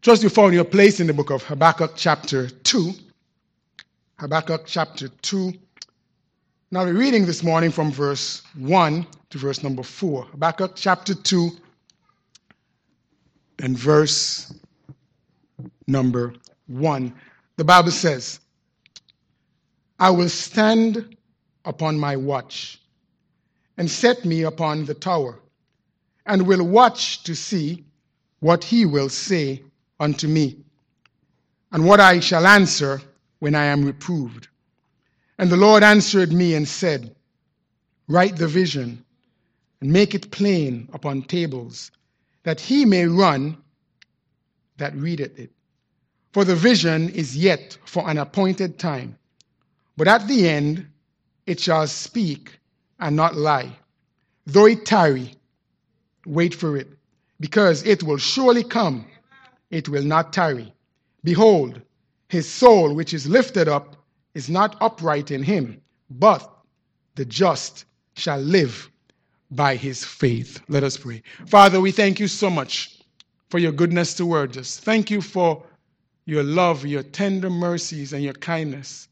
Trust you found your place in the book of Habakkuk, chapter 2. Habakkuk, chapter 2. Now we're reading this morning from verse 1 to verse number 4. Habakkuk, chapter 2, and verse number 1. The Bible says, I will stand upon my watch and set me upon the tower, and will watch to see what he will say unto me, and what I shall answer when I am reproved. And the Lord answered me and said, Write the vision and make it plain upon tables, that he may run that readeth it. For the vision is yet for an appointed time, but at the end it shall speak and not lie. Though it tarry, wait for it, because it will surely come it will not tarry. Behold, his soul, which is lifted up, is not upright in him, but the just shall live by his faith. Let us pray. Father, we thank you so much for your goodness towards us. Thank you for your love, your tender mercies, and your kindness.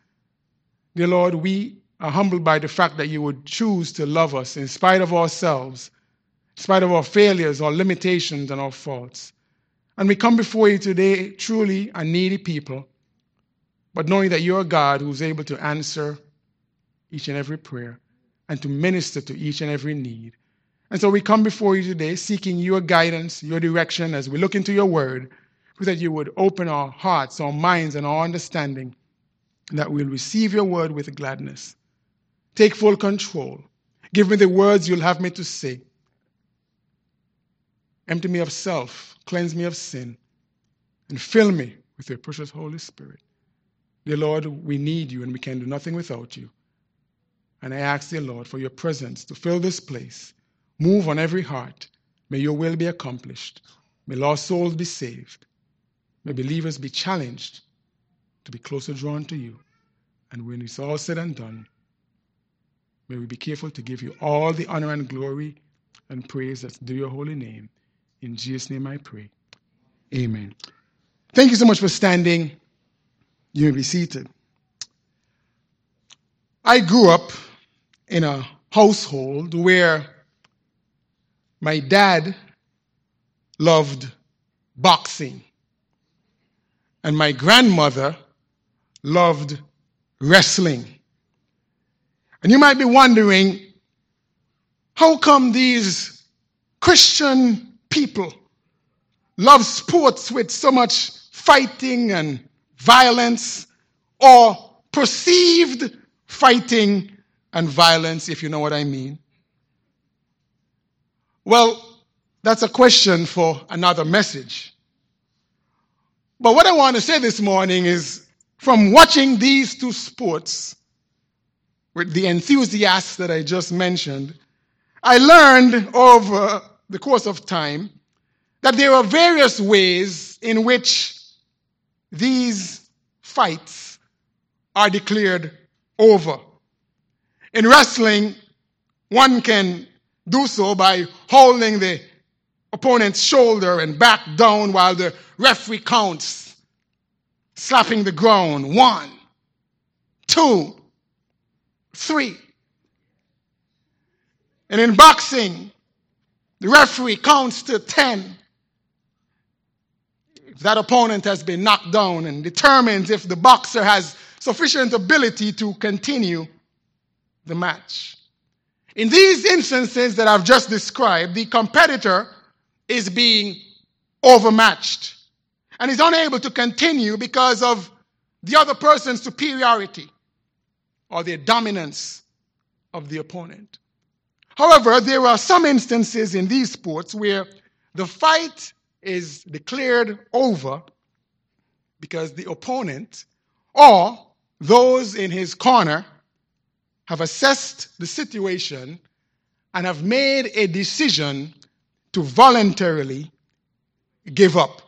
Dear Lord, we are humbled by the fact that you would choose to love us in spite of ourselves, in spite of our failures, our limitations, and our faults. And we come before you today truly a needy people, but knowing that you're a God who's able to answer each and every prayer and to minister to each and every need. And so we come before you today seeking your guidance, your direction as we look into your word, that you would open our hearts, our minds, and our understanding, and that we'll receive your word with gladness. Take full control. Give me the words you'll have me to say. Empty me of self, cleanse me of sin, and fill me with your precious Holy Spirit. Dear Lord, we need you and we can do nothing without you. And I ask, dear Lord, for your presence to fill this place. Move on every heart. May your will be accomplished. May lost souls be saved. May believers be challenged to be closer drawn to you. And when it's all said and done, may we be careful to give you all the honor and glory and praise that's due your holy name. In Jesus' name I pray. Amen. Thank you so much for standing. You may be seated. I grew up in a household where my dad loved boxing and my grandmother loved wrestling. And you might be wondering, how come these Christian people love sports with so much fighting and violence or perceived fighting and violence, if you know what I mean? Well, that's a question for another message. But what I want to say this morning is from watching these two sports with the enthusiasts that I just mentioned, I learned over the course of time that there are various ways in which these fights are declared over. In wrestling, one can do so by holding the opponent's shoulder and back down while the referee counts, slapping the ground. One, two, three. And in boxing, the referee counts to 10. If that opponent has been knocked down and determines if the boxer has sufficient ability to continue the match. In these instances that I've just described, the competitor is being overmatched and is unable to continue because of the other person's superiority or the dominance of the opponent. However, there are some instances in these sports where the fight is declared over because the opponent or those in his corner have assessed the situation and have made a decision to voluntarily give up.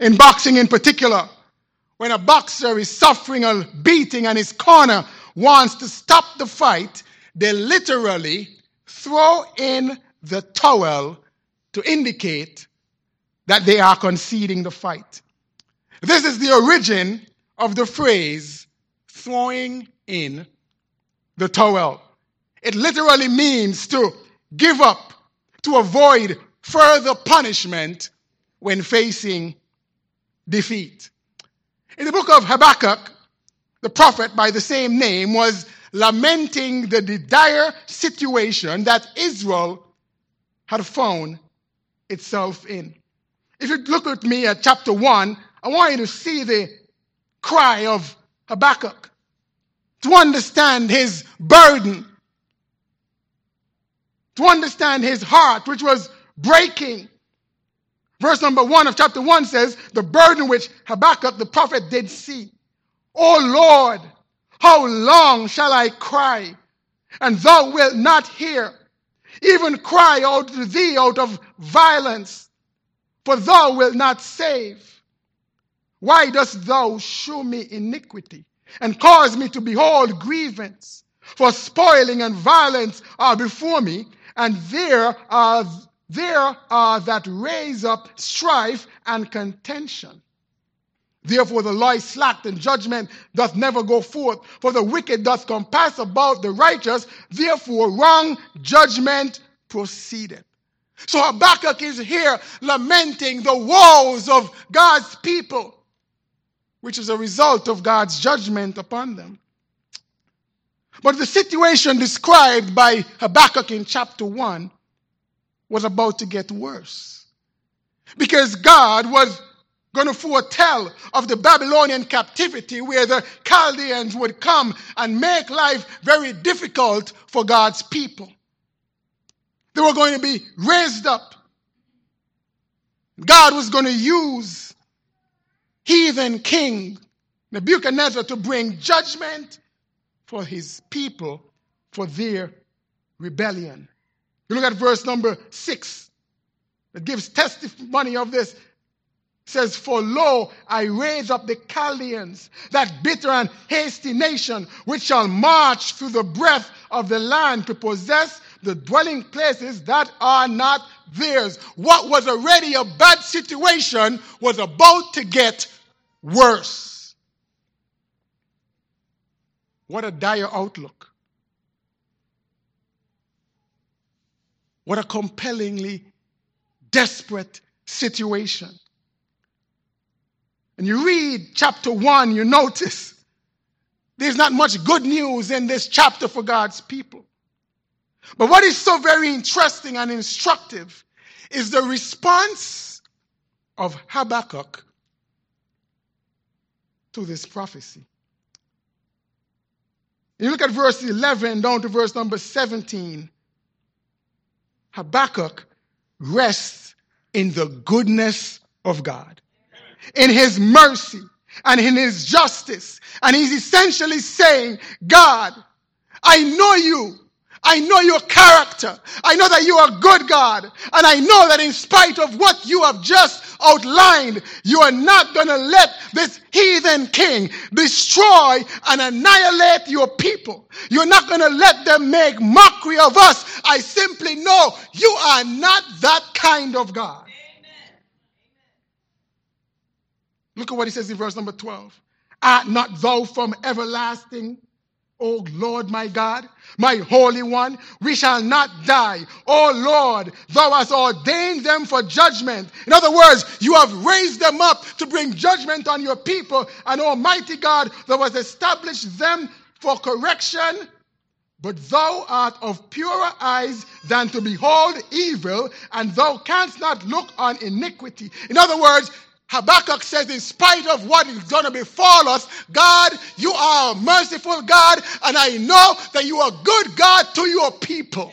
In boxing, in particular, when a boxer is suffering a beating and his corner wants to stop the fight, they literally throw in the towel to indicate that they are conceding the fight. This is the origin of the phrase throwing in the towel. It literally means to give up, to avoid further punishment when facing defeat. In the book of Habakkuk, the prophet by the same name was lamenting the dire situation that Israel had found itself in. If you look at me at chapter 1, I want you to see the cry of Habakkuk, to understand his burden, to understand his heart, which was breaking. Verse number 1 of chapter 1 says, The burden which Habakkuk the prophet did see. O Lord, how long shall I cry, and thou wilt not hear? Even cry out to thee out of violence, for thou wilt not save. Why dost thou shew me iniquity and cause me to behold grievance? For spoiling and violence are before me, and there are, there are that raise up strife and contention. Therefore, the law is slacked, and judgment doth never go forth. For the wicked doth compass about the righteous. Therefore, wrong judgment proceedeth. So Habakkuk is here lamenting the woes of God's people, which is a result of God's judgment upon them. But the situation described by Habakkuk in chapter 1 was about to get worse. Because God was going to foretell of the Babylonian captivity where the Chaldeans would come and make life very difficult for God's people. They were going to be raised up. God was going to use heathen king Nebuchadnezzar to bring judgment for his people for their rebellion. You look at verse number six. It gives testimony of this says, For lo, I raise up the Chaldeans, that bitter and hasty nation, which shall march through the breadth of the land to possess the dwelling places that are not theirs. What was already a bad situation was about to get worse. What a dire outlook. What a compellingly desperate situation. And you read chapter one, you notice there's not much good news in this chapter for God's people. But what is so very interesting and instructive is the response of Habakkuk to this prophecy. You look at verse 11 down to verse number 17. Habakkuk rests in the goodness of God in his mercy and in his justice. And he's essentially saying, God, I know you. I know your character. I know that you are good God. And I know that in spite of what you have just outlined, you are not going to let this heathen king destroy and annihilate your people. You're not going to let them make mockery of us. I simply know you are not that kind of God. Look at what he says in verse number 12. Art not thou from everlasting, O Lord my God, my Holy One? We shall not die. O Lord, thou hast ordained them for judgment. In other words, you have raised them up to bring judgment on your people. And Almighty God, thou hast established them for correction. But thou art of purer eyes than to behold evil, and thou canst not look on iniquity. In other words, Habakkuk says, in spite of what is going to befall us, God, you are a merciful God, and I know that you are a good God to your people. Amen.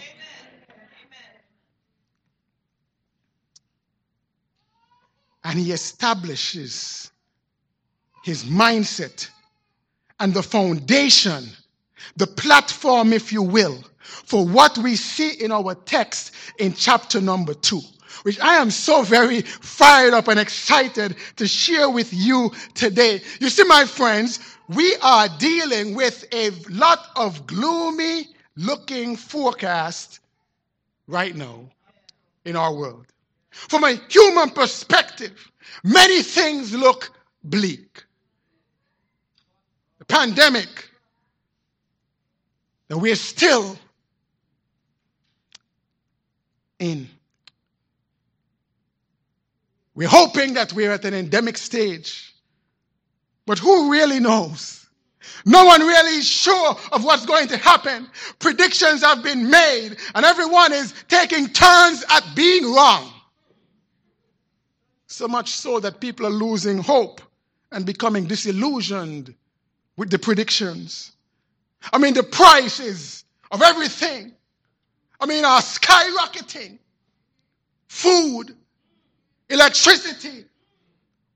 And he establishes his mindset and the foundation, the platform, if you will, for what we see in our text in chapter number two which I am so very fired up and excited to share with you today. You see, my friends, we are dealing with a lot of gloomy looking forecast right now in our world. From a human perspective, many things look bleak. The pandemic that we're still in. We're hoping that we're at an endemic stage. But who really knows? No one really is sure of what's going to happen. Predictions have been made, and everyone is taking turns at being wrong. So much so that people are losing hope and becoming disillusioned with the predictions. I mean, the prices of everything, I mean, are skyrocketing. Food, electricity,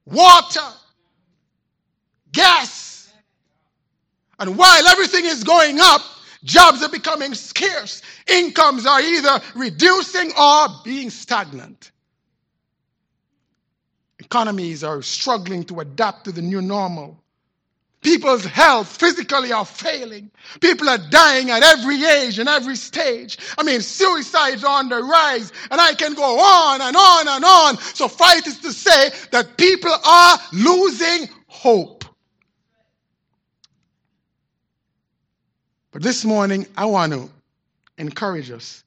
water, gas. And while everything is going up, jobs are becoming scarce. Incomes are either reducing or being stagnant. Economies are struggling to adapt to the new normal. People's health physically are failing. People are dying at every age and every stage. I mean, suicides are on the rise, and I can go on and on and on. So, fight is to say that people are losing hope. But this morning, I want to encourage us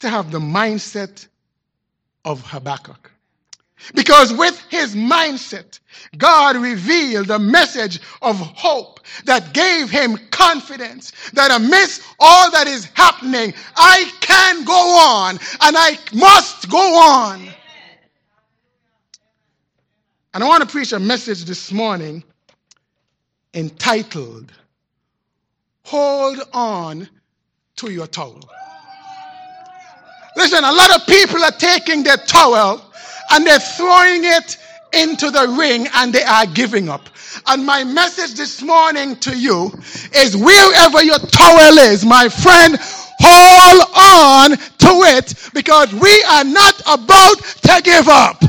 to have the mindset of Habakkuk. Because with his mindset, God revealed a message of hope that gave him confidence that amidst all that is happening, I can go on and I must go on. And I want to preach a message this morning entitled, Hold On to Your Towel. Listen, a lot of people are taking their towel and they're throwing it into the ring and they are giving up. And my message this morning to you is wherever your towel is, my friend, hold on to it because we are not about to give up.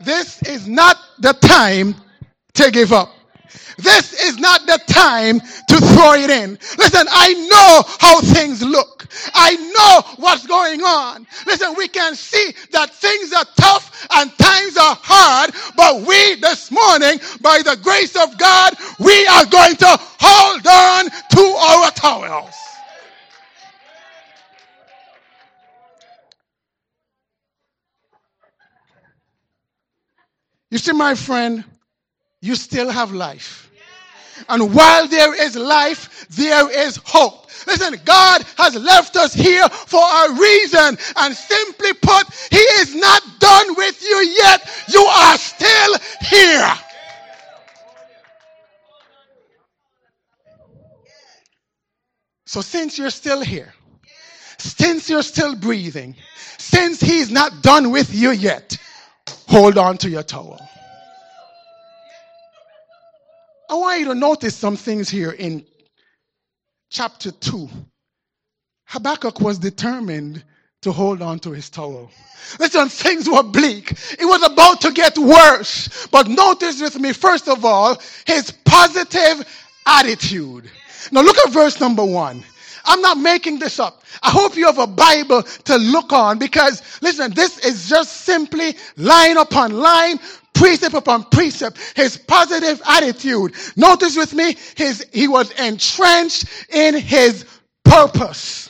This is not the time to give up. This is not the time to throw it in. Listen, I know how things look. I know what's going on. Listen, we can see that things are tough and times are hard, but we this morning, by the grace of God, we are going to hold on to our towels. You see, my friend, you still have life. And while there is life, there is hope. Listen, God has left us here for a reason. And simply put, He is not done with you yet. You are still here. So, since you're still here, since you're still breathing, since He's not done with you yet, hold on to your towel. I want you to notice some things here in chapter 2. Habakkuk was determined to hold on to his towel. Listen, things were bleak. It was about to get worse. But notice with me, first of all, his positive attitude. Now look at verse number one. I'm not making this up. I hope you have a Bible to look on because listen, this is just simply line upon line, precept upon precept, his positive attitude. Notice with me, his, he was entrenched in his purpose.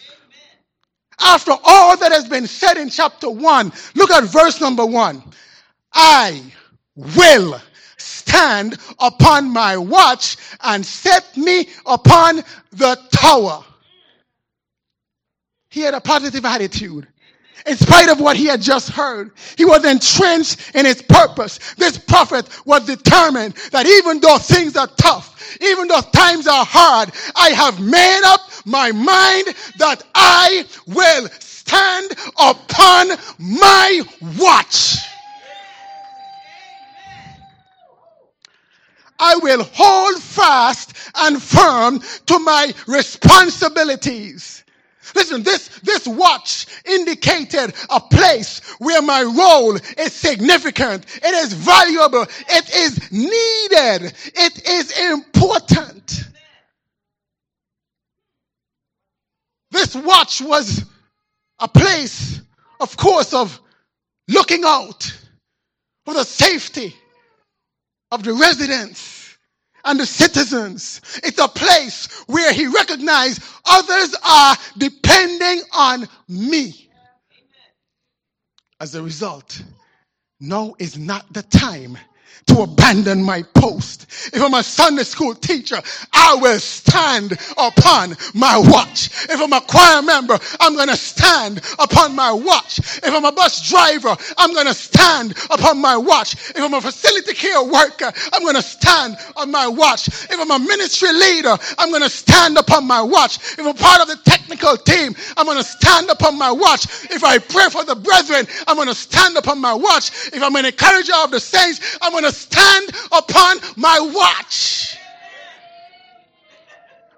After all that has been said in chapter one, look at verse number one. I will stand upon my watch and set me upon the tower. He had a positive attitude in spite of what he had just heard. He was entrenched in his purpose. This prophet was determined that even though things are tough, even though times are hard, I have made up my mind that I will stand upon my watch. I will hold fast and firm to my responsibilities. Listen, this, this watch indicated a place where my role is significant. It is valuable. It is needed. It is important. This watch was a place, of course, of looking out for the safety of the residents and the citizens. It's a place where he recognized others are depending on me. As a result, now is not the time to abandon my post. If I'm a Sunday school teacher, I will stand upon my watch. If I'm a choir member, I'm going to stand upon my watch. If I'm a bus driver, I'm going to stand upon my watch. If I'm a facility care worker, I'm going to stand on my watch. If I'm a ministry leader, I'm going to stand upon my watch. If I'm part of the technical team, I'm going to stand upon my watch. If I pray for the brethren, I'm going to stand upon my watch. If I'm an encourager of the saints, I'm going to stand upon my watch.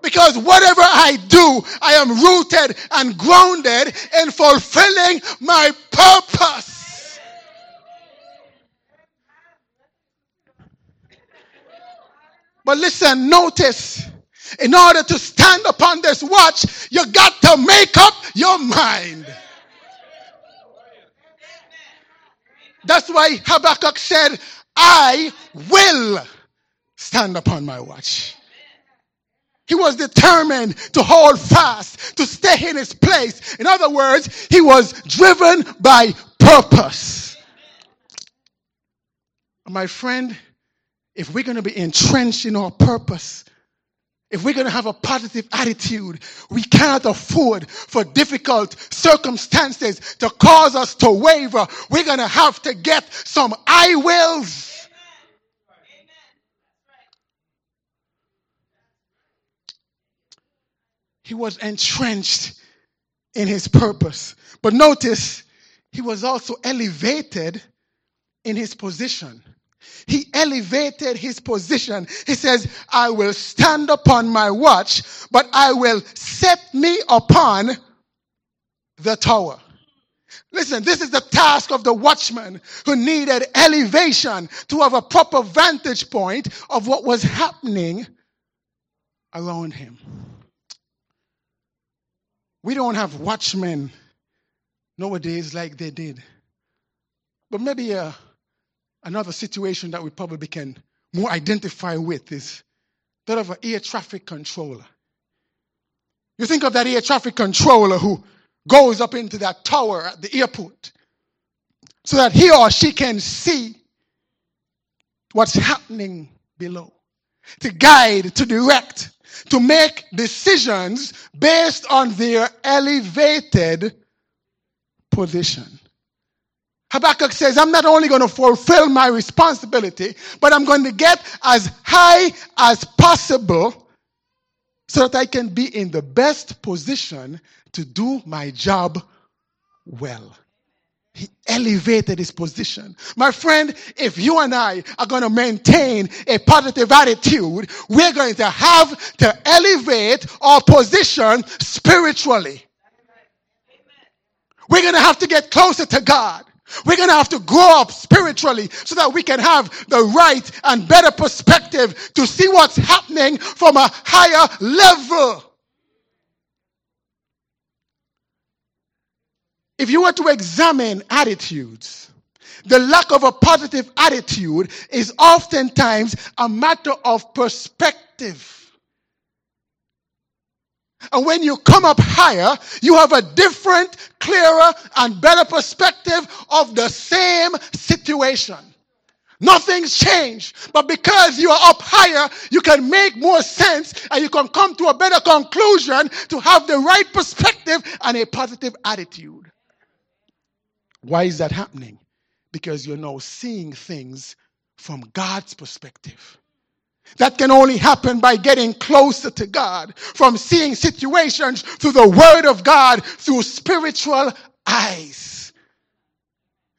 Because whatever I do, I am rooted and grounded in fulfilling my purpose. But listen, notice, in order to stand upon this watch, you got to make up your mind. That's why Habakkuk said, I will stand upon my watch. He was determined to hold fast, to stay in his place. In other words, he was driven by purpose. My friend, if we're going to be entrenched in our purpose, if we're going to have a positive attitude, we cannot afford for difficult circumstances to cause us to waver. We're going to have to get some I wills. He was entrenched in his purpose. But notice, he was also elevated in his position. He elevated his position. He says, I will stand upon my watch, but I will set me upon the tower. Listen, this is the task of the watchman who needed elevation to have a proper vantage point of what was happening around him. We don't have watchmen nowadays like they did. But maybe uh, another situation that we probably can more identify with is that of an air traffic controller. You think of that air traffic controller who goes up into that tower at the airport so that he or she can see what's happening below, to guide, to direct, to make decisions based on their elevated position. Habakkuk says, I'm not only going to fulfill my responsibility, but I'm going to get as high as possible so that I can be in the best position to do my job well. He elevated his position. My friend, if you and I are going to maintain a positive attitude, we're going to have to elevate our position spiritually. We're going to have to get closer to God. We're going to have to grow up spiritually so that we can have the right and better perspective to see what's happening from a higher level. If you were to examine attitudes, the lack of a positive attitude is oftentimes a matter of perspective. And when you come up higher, you have a different, clearer, and better perspective of the same situation. Nothing's changed. But because you are up higher, you can make more sense and you can come to a better conclusion to have the right perspective and a positive attitude. Why is that happening? Because you're now seeing things from God's perspective. That can only happen by getting closer to God, from seeing situations through the Word of God, through spiritual eyes.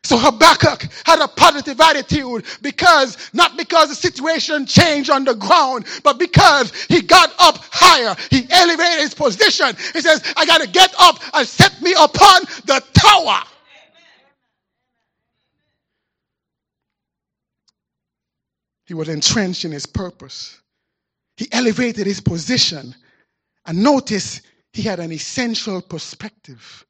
So Habakkuk had a positive attitude because, not because the situation changed on the ground, but because he got up higher. He elevated his position. He says, I got to get up and set me upon the tower. He was entrenched in his purpose. He elevated his position. And notice, he had an essential perspective.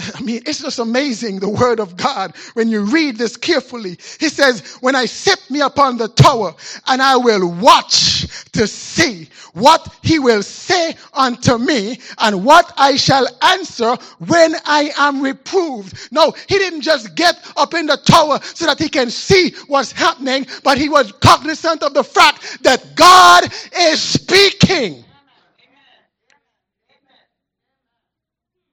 I mean, it's just amazing the word of God when you read this carefully. He says, when I set me upon the tower and I will watch to see what he will say unto me and what I shall answer when I am reproved. No, he didn't just get up in the tower so that he can see what's happening, but he was cognizant of the fact that God is speaking.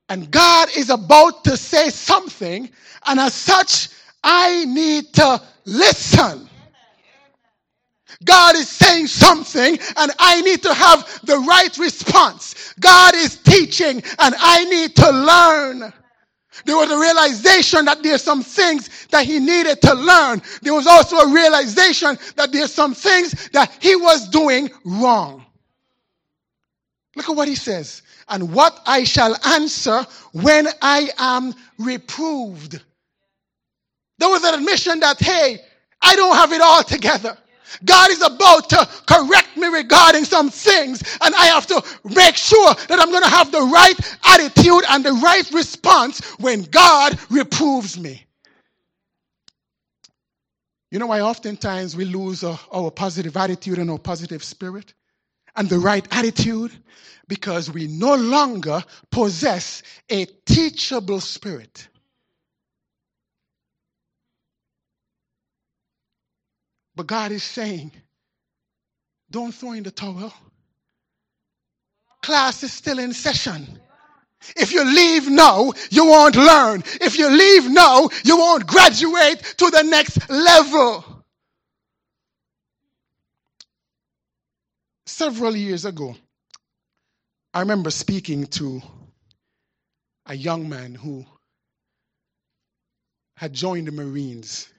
And God is about to say something, and as such, I need to listen. God is saying something, and I need to have the right response. God is teaching, and I need to learn. There was a realization that there's some things that he needed to learn. There was also a realization that there's some things that he was doing wrong. Look at what he says and what I shall answer when I am reproved. There was an admission that, hey, I don't have it all together. God is about to correct me regarding some things, and I have to make sure that I'm going to have the right attitude and the right response when God reproves me. You know why oftentimes we lose our, our positive attitude and our positive spirit and the right attitude? because we no longer possess a teachable spirit. But God is saying, don't throw in the towel. Class is still in session. If you leave now, you won't learn. If you leave now, you won't graduate to the next level. Several years ago, I remember speaking to a young man who had joined the Marines.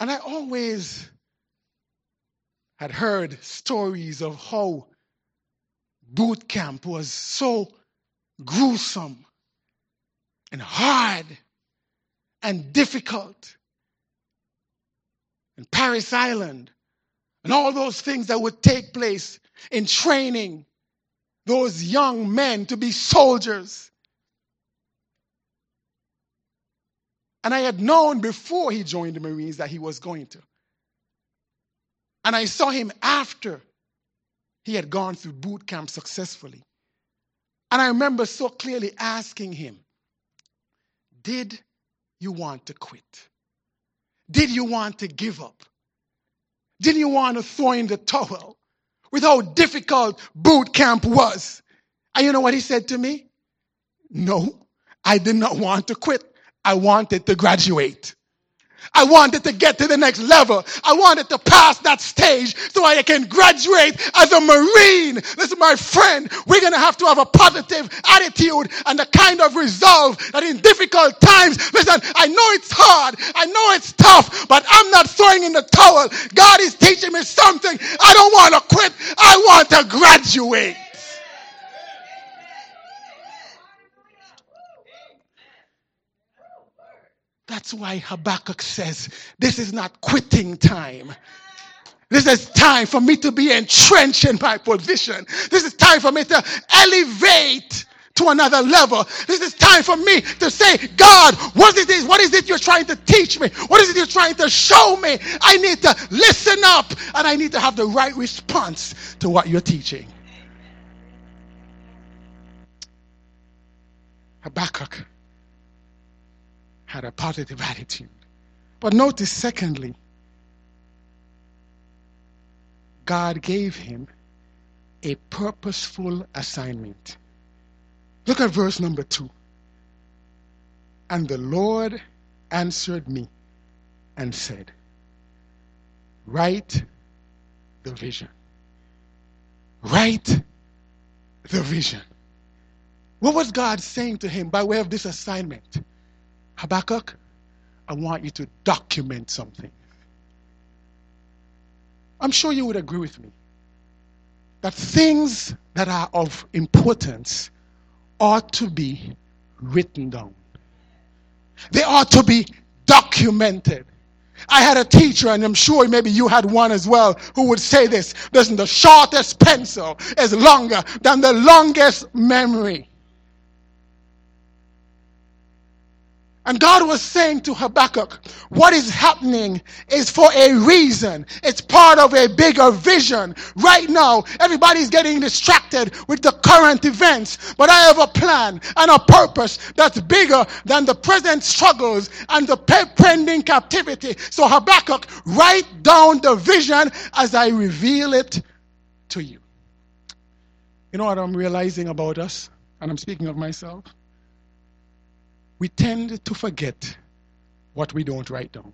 And I always had heard stories of how boot camp was so gruesome and hard and difficult. And Parris Island and all those things that would take place in training those young men to be soldiers. And I had known before he joined the Marines that he was going to. And I saw him after he had gone through boot camp successfully. And I remember so clearly asking him, Did you want to quit? Did you want to give up? Did you want to throw in the towel? with how difficult boot camp was. And you know what he said to me? No, I did not want to quit. I wanted to graduate. I wanted to get to the next level. I wanted to pass that stage so I can graduate as a Marine. Listen, my friend, we're going to have to have a positive attitude and the kind of resolve that in difficult times, listen, I know it's hard. I know it's tough, but I'm not throwing in the towel. God is teaching me something. I don't want to quit. I want to graduate. That's why Habakkuk says, This is not quitting time. This is time for me to be entrenched in my position. This is time for me to elevate to another level. This is time for me to say, God, what is it? What is it you're trying to teach me? What is it you're trying to show me? I need to listen up and I need to have the right response to what you're teaching. Habakkuk had a positive attitude. But notice, secondly, God gave him a purposeful assignment. Look at verse number two. And the Lord answered me and said, Write the vision. Write the vision. What was God saying to him by way of this assignment? Habakkuk, I want you to document something. I'm sure you would agree with me that things that are of importance ought to be written down. They ought to be documented. I had a teacher, and I'm sure maybe you had one as well, who would say this Listen, the shortest pencil is longer than the longest memory. And God was saying to Habakkuk, what is happening is for a reason. It's part of a bigger vision. Right now, everybody's getting distracted with the current events, but I have a plan and a purpose that's bigger than the present struggles and the pending captivity. So Habakkuk, write down the vision as I reveal it to you. You know what I'm realizing about us? And I'm speaking of myself we tend to forget what we don't write down.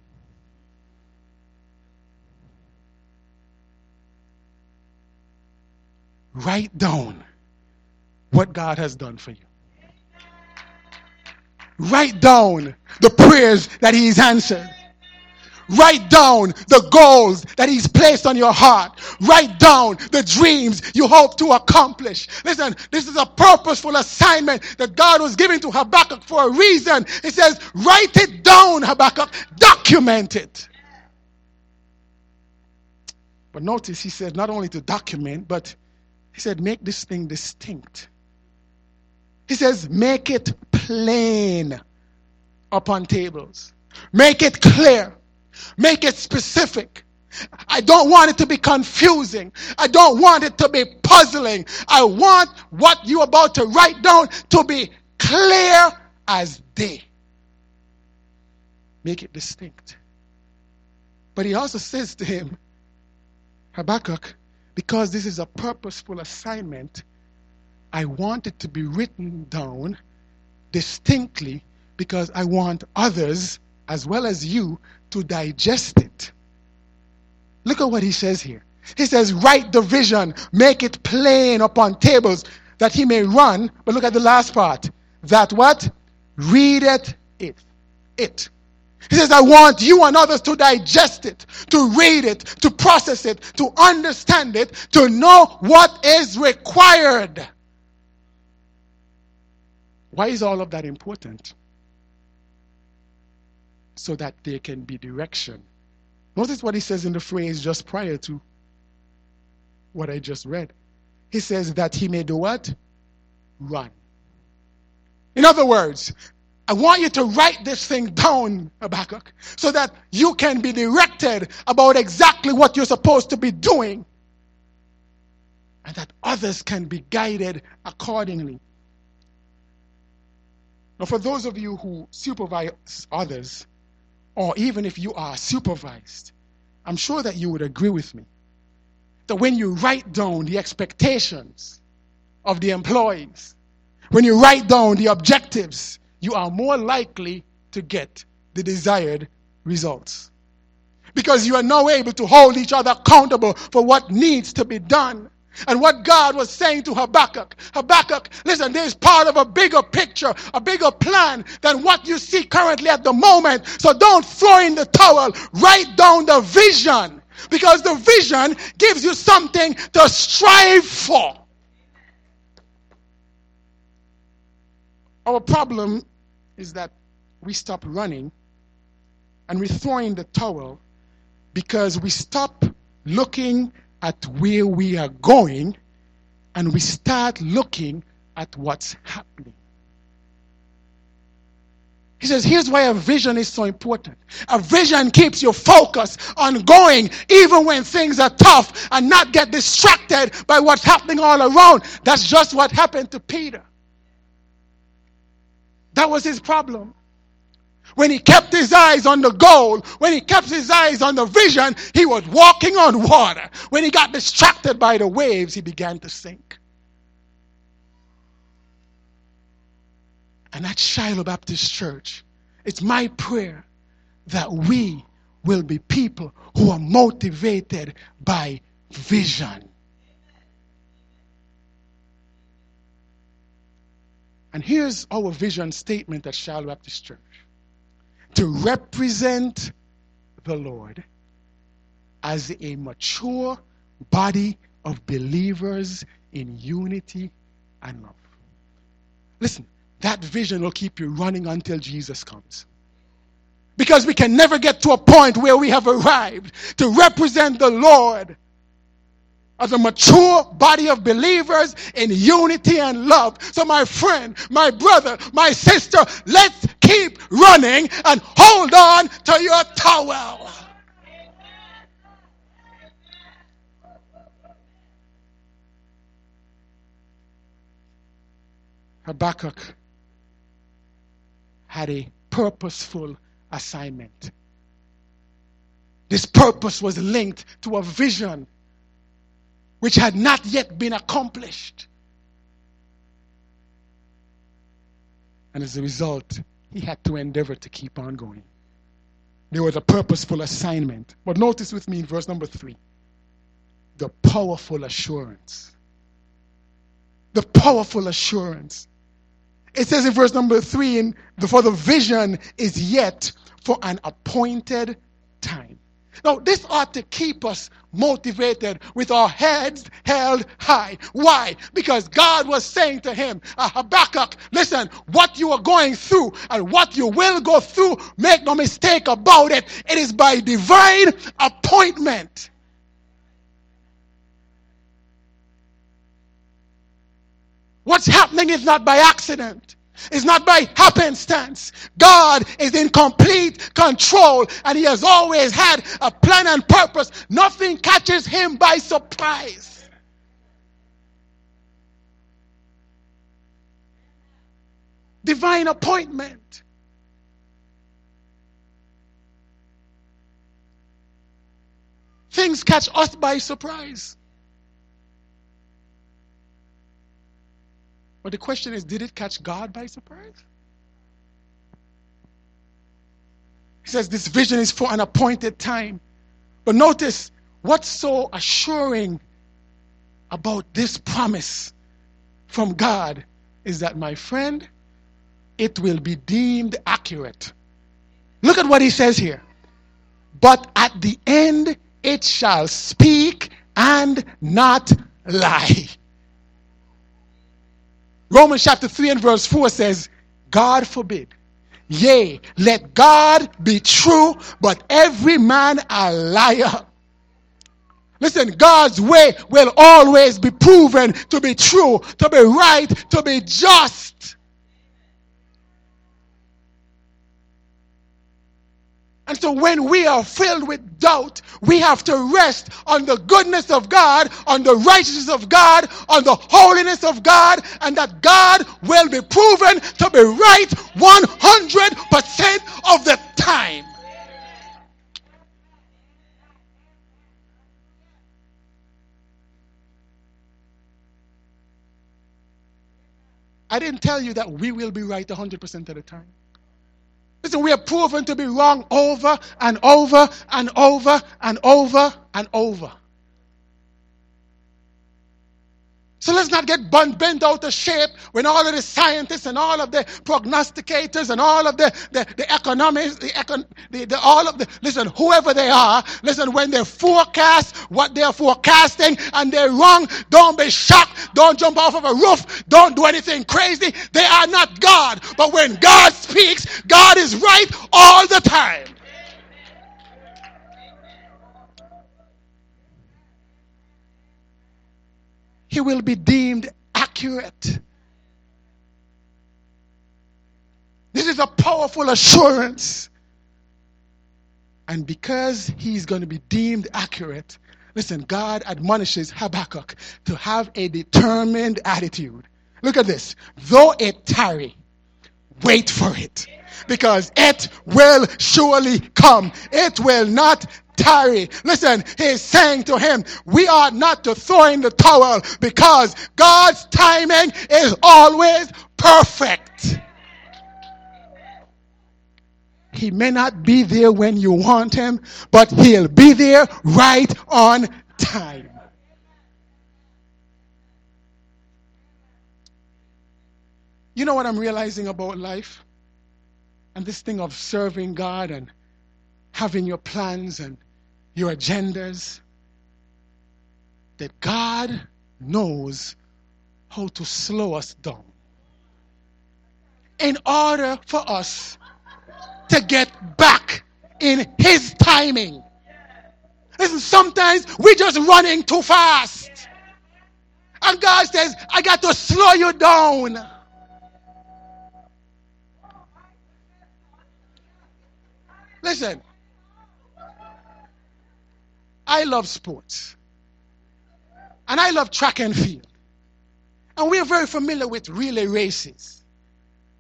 Write down what God has done for you. Write down the prayers that He's answered. Write down the goals that He's placed on your heart. Write down the dreams you hope to accomplish. Listen, this is a purposeful assignment that God was giving to Habakkuk for a reason. He says, Write it down, Habakkuk, document it. But notice he said not only to document, but he said, Make this thing distinct. He says, Make it plain upon tables, make it clear. Make it specific. I don't want it to be confusing. I don't want it to be puzzling. I want what you're about to write down to be clear as day. Make it distinct. But he also says to him, Habakkuk, because this is a purposeful assignment, I want it to be written down distinctly because I want others, as well as you, to digest it. Look at what he says here. He says, Write the vision, make it plain upon tables that he may run. But look at the last part. That what? Read it. It. It. He says, I want you and others to digest it, to read it, to process it, to understand it, to know what is required. Why is all of that important? So that there can be direction. Notice what he says in the phrase just prior to what I just read. He says that he may do what? Run. In other words, I want you to write this thing down, Habakkuk, so that you can be directed about exactly what you're supposed to be doing and that others can be guided accordingly. Now, for those of you who supervise others, or even if you are supervised, I'm sure that you would agree with me that when you write down the expectations of the employees, when you write down the objectives, you are more likely to get the desired results. Because you are now able to hold each other accountable for what needs to be done. And what God was saying to Habakkuk Habakkuk, listen, there's part of a bigger picture, a bigger plan than what you see currently at the moment. So don't throw in the towel. Write down the vision because the vision gives you something to strive for. Our problem is that we stop running and we throw in the towel because we stop looking at where we are going and we start looking at what's happening. He says, here's why a vision is so important. A vision keeps you focused on going even when things are tough and not get distracted by what's happening all around. That's just what happened to Peter. That was his problem when he kept his eyes on the goal, when he kept his eyes on the vision, he was walking on water. When he got distracted by the waves, he began to sink. And at Shiloh Baptist Church, it's my prayer that we will be people who are motivated by vision. And here's our vision statement at Shiloh Baptist Church to represent the Lord as a mature body of believers in unity and love. Listen, that vision will keep you running until Jesus comes. Because we can never get to a point where we have arrived to represent the Lord as a mature body of believers in unity and love. So, my friend, my brother, my sister, let's keep running and hold on to your towel. Habakkuk had a purposeful assignment. This purpose was linked to a vision which had not yet been accomplished. And as a result, he had to endeavor to keep on going. There was a purposeful assignment. But notice with me in verse number three the powerful assurance. The powerful assurance. It says in verse number three, in, for the vision is yet for an appointed Now, this ought to keep us motivated with our heads held high. Why? Because God was saying to him, uh, Habakkuk, listen, what you are going through and what you will go through, make no mistake about it, it is by divine appointment. What's happening is not by accident. It's not by happenstance. God is in complete control and He has always had a plan and purpose. Nothing catches Him by surprise. Divine appointment. Things catch us by surprise. But the question is did it catch God by surprise? He says this vision is for an appointed time. But notice what's so assuring about this promise from God is that, my friend, it will be deemed accurate. Look at what he says here. But at the end, it shall speak and not lie. Romans chapter 3 and verse 4 says, God forbid. Yea, let God be true, but every man a liar. Listen, God's way will always be proven to be true, to be right, to be just. And so when we are filled with doubt, we have to rest on the goodness of God, on the righteousness of God, on the holiness of God, and that God will be proven to be right 100% of the time. I didn't tell you that we will be right 100% of the time. Listen, we are proven to be wrong over and over and over and over and over. So let's not get bent out of shape when all of the scientists and all of the prognosticators and all of the, the, the economists, the, econ, the, the, all of the, listen, whoever they are, listen, when they forecast what they're forecasting and they're wrong, don't be shocked. Don't jump off of a roof. Don't do anything crazy. They are not God. But when God speaks, God is right all the time. He will be deemed accurate. This is a powerful assurance. And because he's going to be deemed accurate, listen, God admonishes Habakkuk to have a determined attitude. Look at this. Though it tarry, wait for it. Because it will surely come. It will not tarry. Listen, he's saying to him, we are not to throw in the towel because God's timing is always perfect. He may not be there when you want him, but he'll be there right on time. You know what I'm realizing about life? And this thing of serving God and having your plans and your agendas, that God knows how to slow us down in order for us to get back in His timing. Listen, sometimes we're just running too fast. And God says, I got to slow you down. Listen, I love sports. And I love track and field. And we're very familiar with relay races.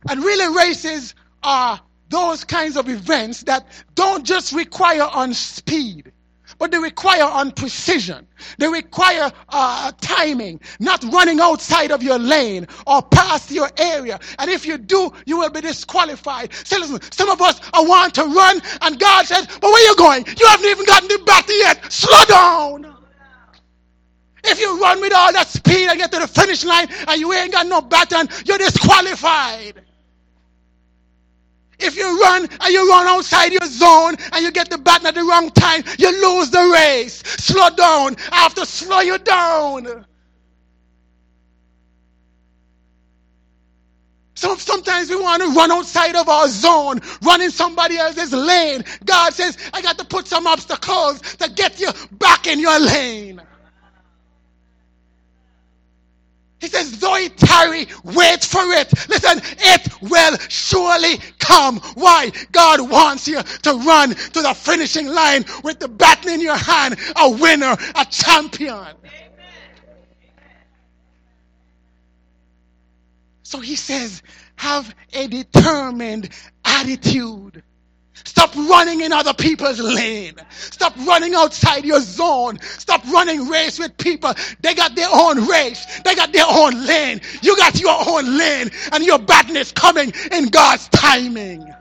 And relay races are those kinds of events that don't just require on speed, but they require on precision. They require uh, timing, not running outside of your lane or past your area. And if you do, you will be disqualified. So listen, some of us are want to run, and God says, "But where you going? You haven't even gotten the battle yet. Slow down." If you run with all that speed and get to the finish line and you ain't got no baton, you're disqualified. If you run and you run outside your zone and you get the baton at the wrong time, you lose the race. Slow down. I have to slow you down. So sometimes we want to run outside of our zone, run in somebody else's lane. God says, I got to put some obstacles to get you back in your lane. He says, though it tarry, wait for it. Listen, it will surely come. Why? God wants you to run to the finishing line with the baton in your hand, a winner, a champion. So he says, have a determined attitude. Stop running in other people's lane. Stop running outside your zone. Stop running race with people. They got their own race. They got their own lane. You got your own lane and your badness coming in God's timing.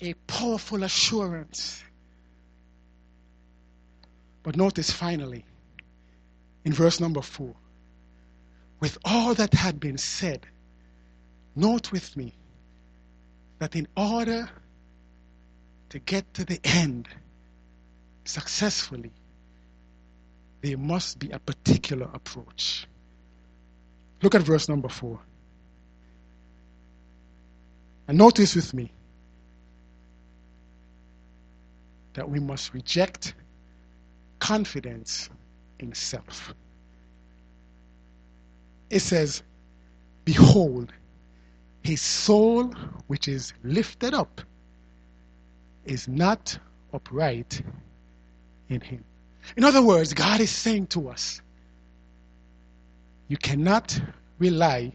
A powerful assurance. But notice finally, in verse number four, with all that had been said, Note with me that in order to get to the end successfully, there must be a particular approach. Look at verse number four. And notice with me that we must reject confidence in self. It says, Behold, his soul, which is lifted up, is not upright in him. In other words, God is saying to us, you cannot rely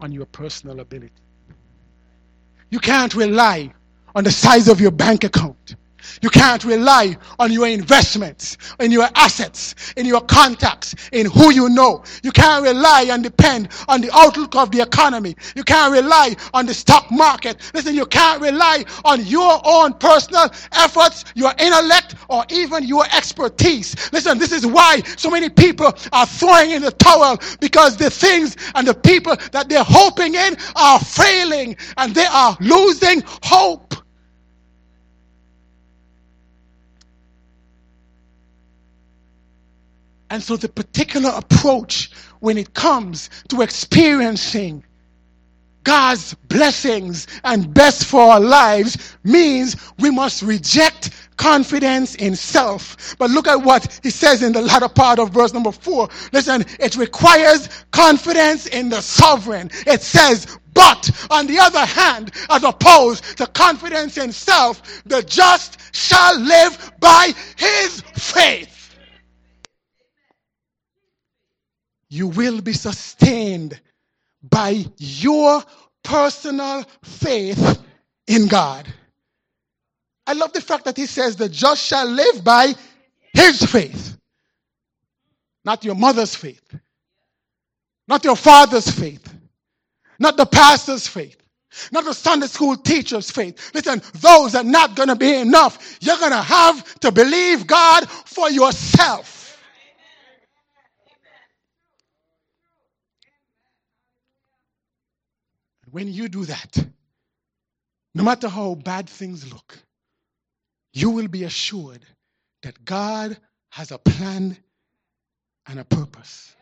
on your personal ability. You can't rely on the size of your bank account. You can't rely on your investments, in your assets, in your contacts, in who you know. You can't rely and depend on the outlook of the economy. You can't rely on the stock market. Listen, you can't rely on your own personal efforts, your intellect, or even your expertise. Listen, this is why so many people are throwing in the towel because the things and the people that they're hoping in are failing and they are losing hope. And so the particular approach when it comes to experiencing God's blessings and best for our lives means we must reject confidence in self. But look at what he says in the latter part of verse number four. Listen, it requires confidence in the sovereign. It says, but on the other hand, as opposed to confidence in self, the just shall live by his faith. You will be sustained by your personal faith in God. I love the fact that he says the just shall live by his faith, not your mother's faith, not your father's faith, not the pastor's faith, not the Sunday school teacher's faith. Listen, those are not going to be enough. You're going to have to believe God for yourself. When you do that, no matter how bad things look, you will be assured that God has a plan and a purpose.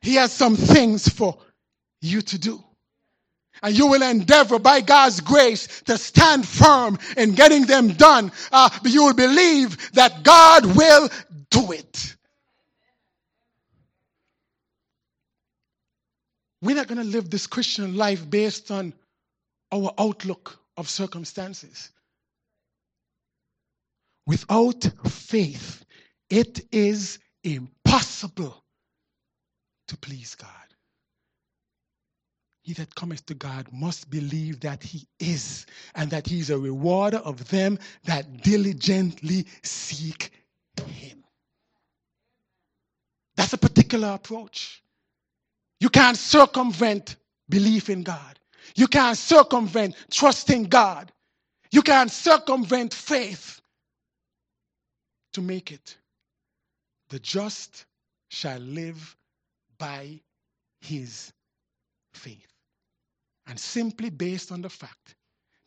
He has some things for you to do. And you will endeavor by God's grace to stand firm in getting them done. Uh, but you will believe that God will do it. We're not going to live this Christian life based on our outlook of circumstances. Without faith, it is impossible to please God. He that cometh to God must believe that he is, and that he is a rewarder of them that diligently seek him. That's a particular approach. You can't circumvent belief in God. You can't circumvent trusting God. You can't circumvent faith to make it. The just shall live by his faith. And simply based on the fact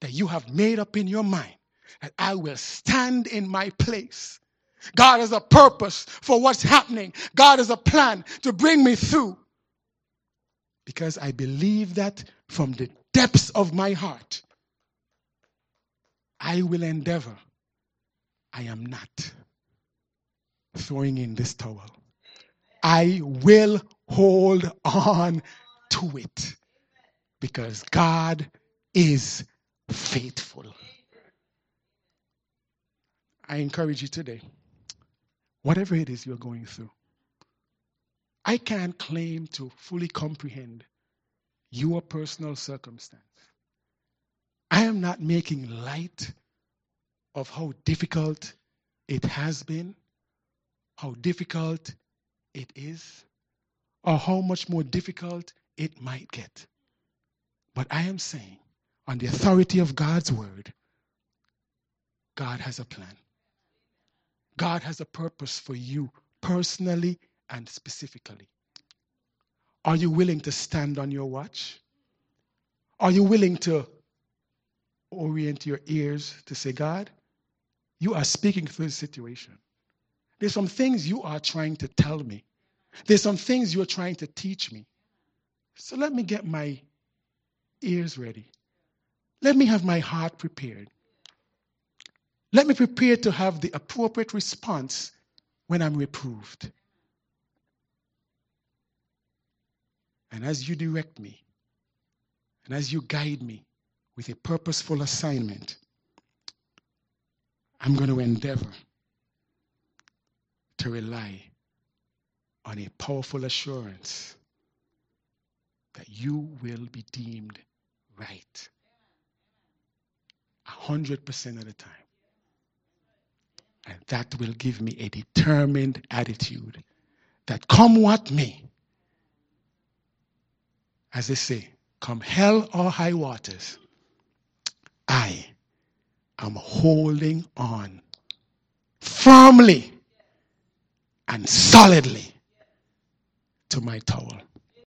that you have made up in your mind that I will stand in my place. God has a purpose for what's happening. God has a plan to bring me through. Because I believe that from the depths of my heart, I will endeavor. I am not throwing in this towel. I will hold on to it because God is faithful. I encourage you today, whatever it is you're going through, I can't claim to fully comprehend your personal circumstance. I am not making light of how difficult it has been, how difficult it is, or how much more difficult it might get. But I am saying, on the authority of God's word, God has a plan. God has a purpose for you personally and specifically. Are you willing to stand on your watch? Are you willing to orient your ears to say, God, you are speaking through the situation. There's some things you are trying to tell me. There's some things you're trying to teach me. So let me get my ears ready. Let me have my heart prepared. Let me prepare to have the appropriate response when I'm reproved. And as you direct me, and as you guide me with a purposeful assignment, I'm going to endeavor to rely on a powerful assurance that you will be deemed right. A hundred percent of the time. And that will give me a determined attitude that come what may, as they say, come hell or high waters, I am holding on firmly and solidly to my towel.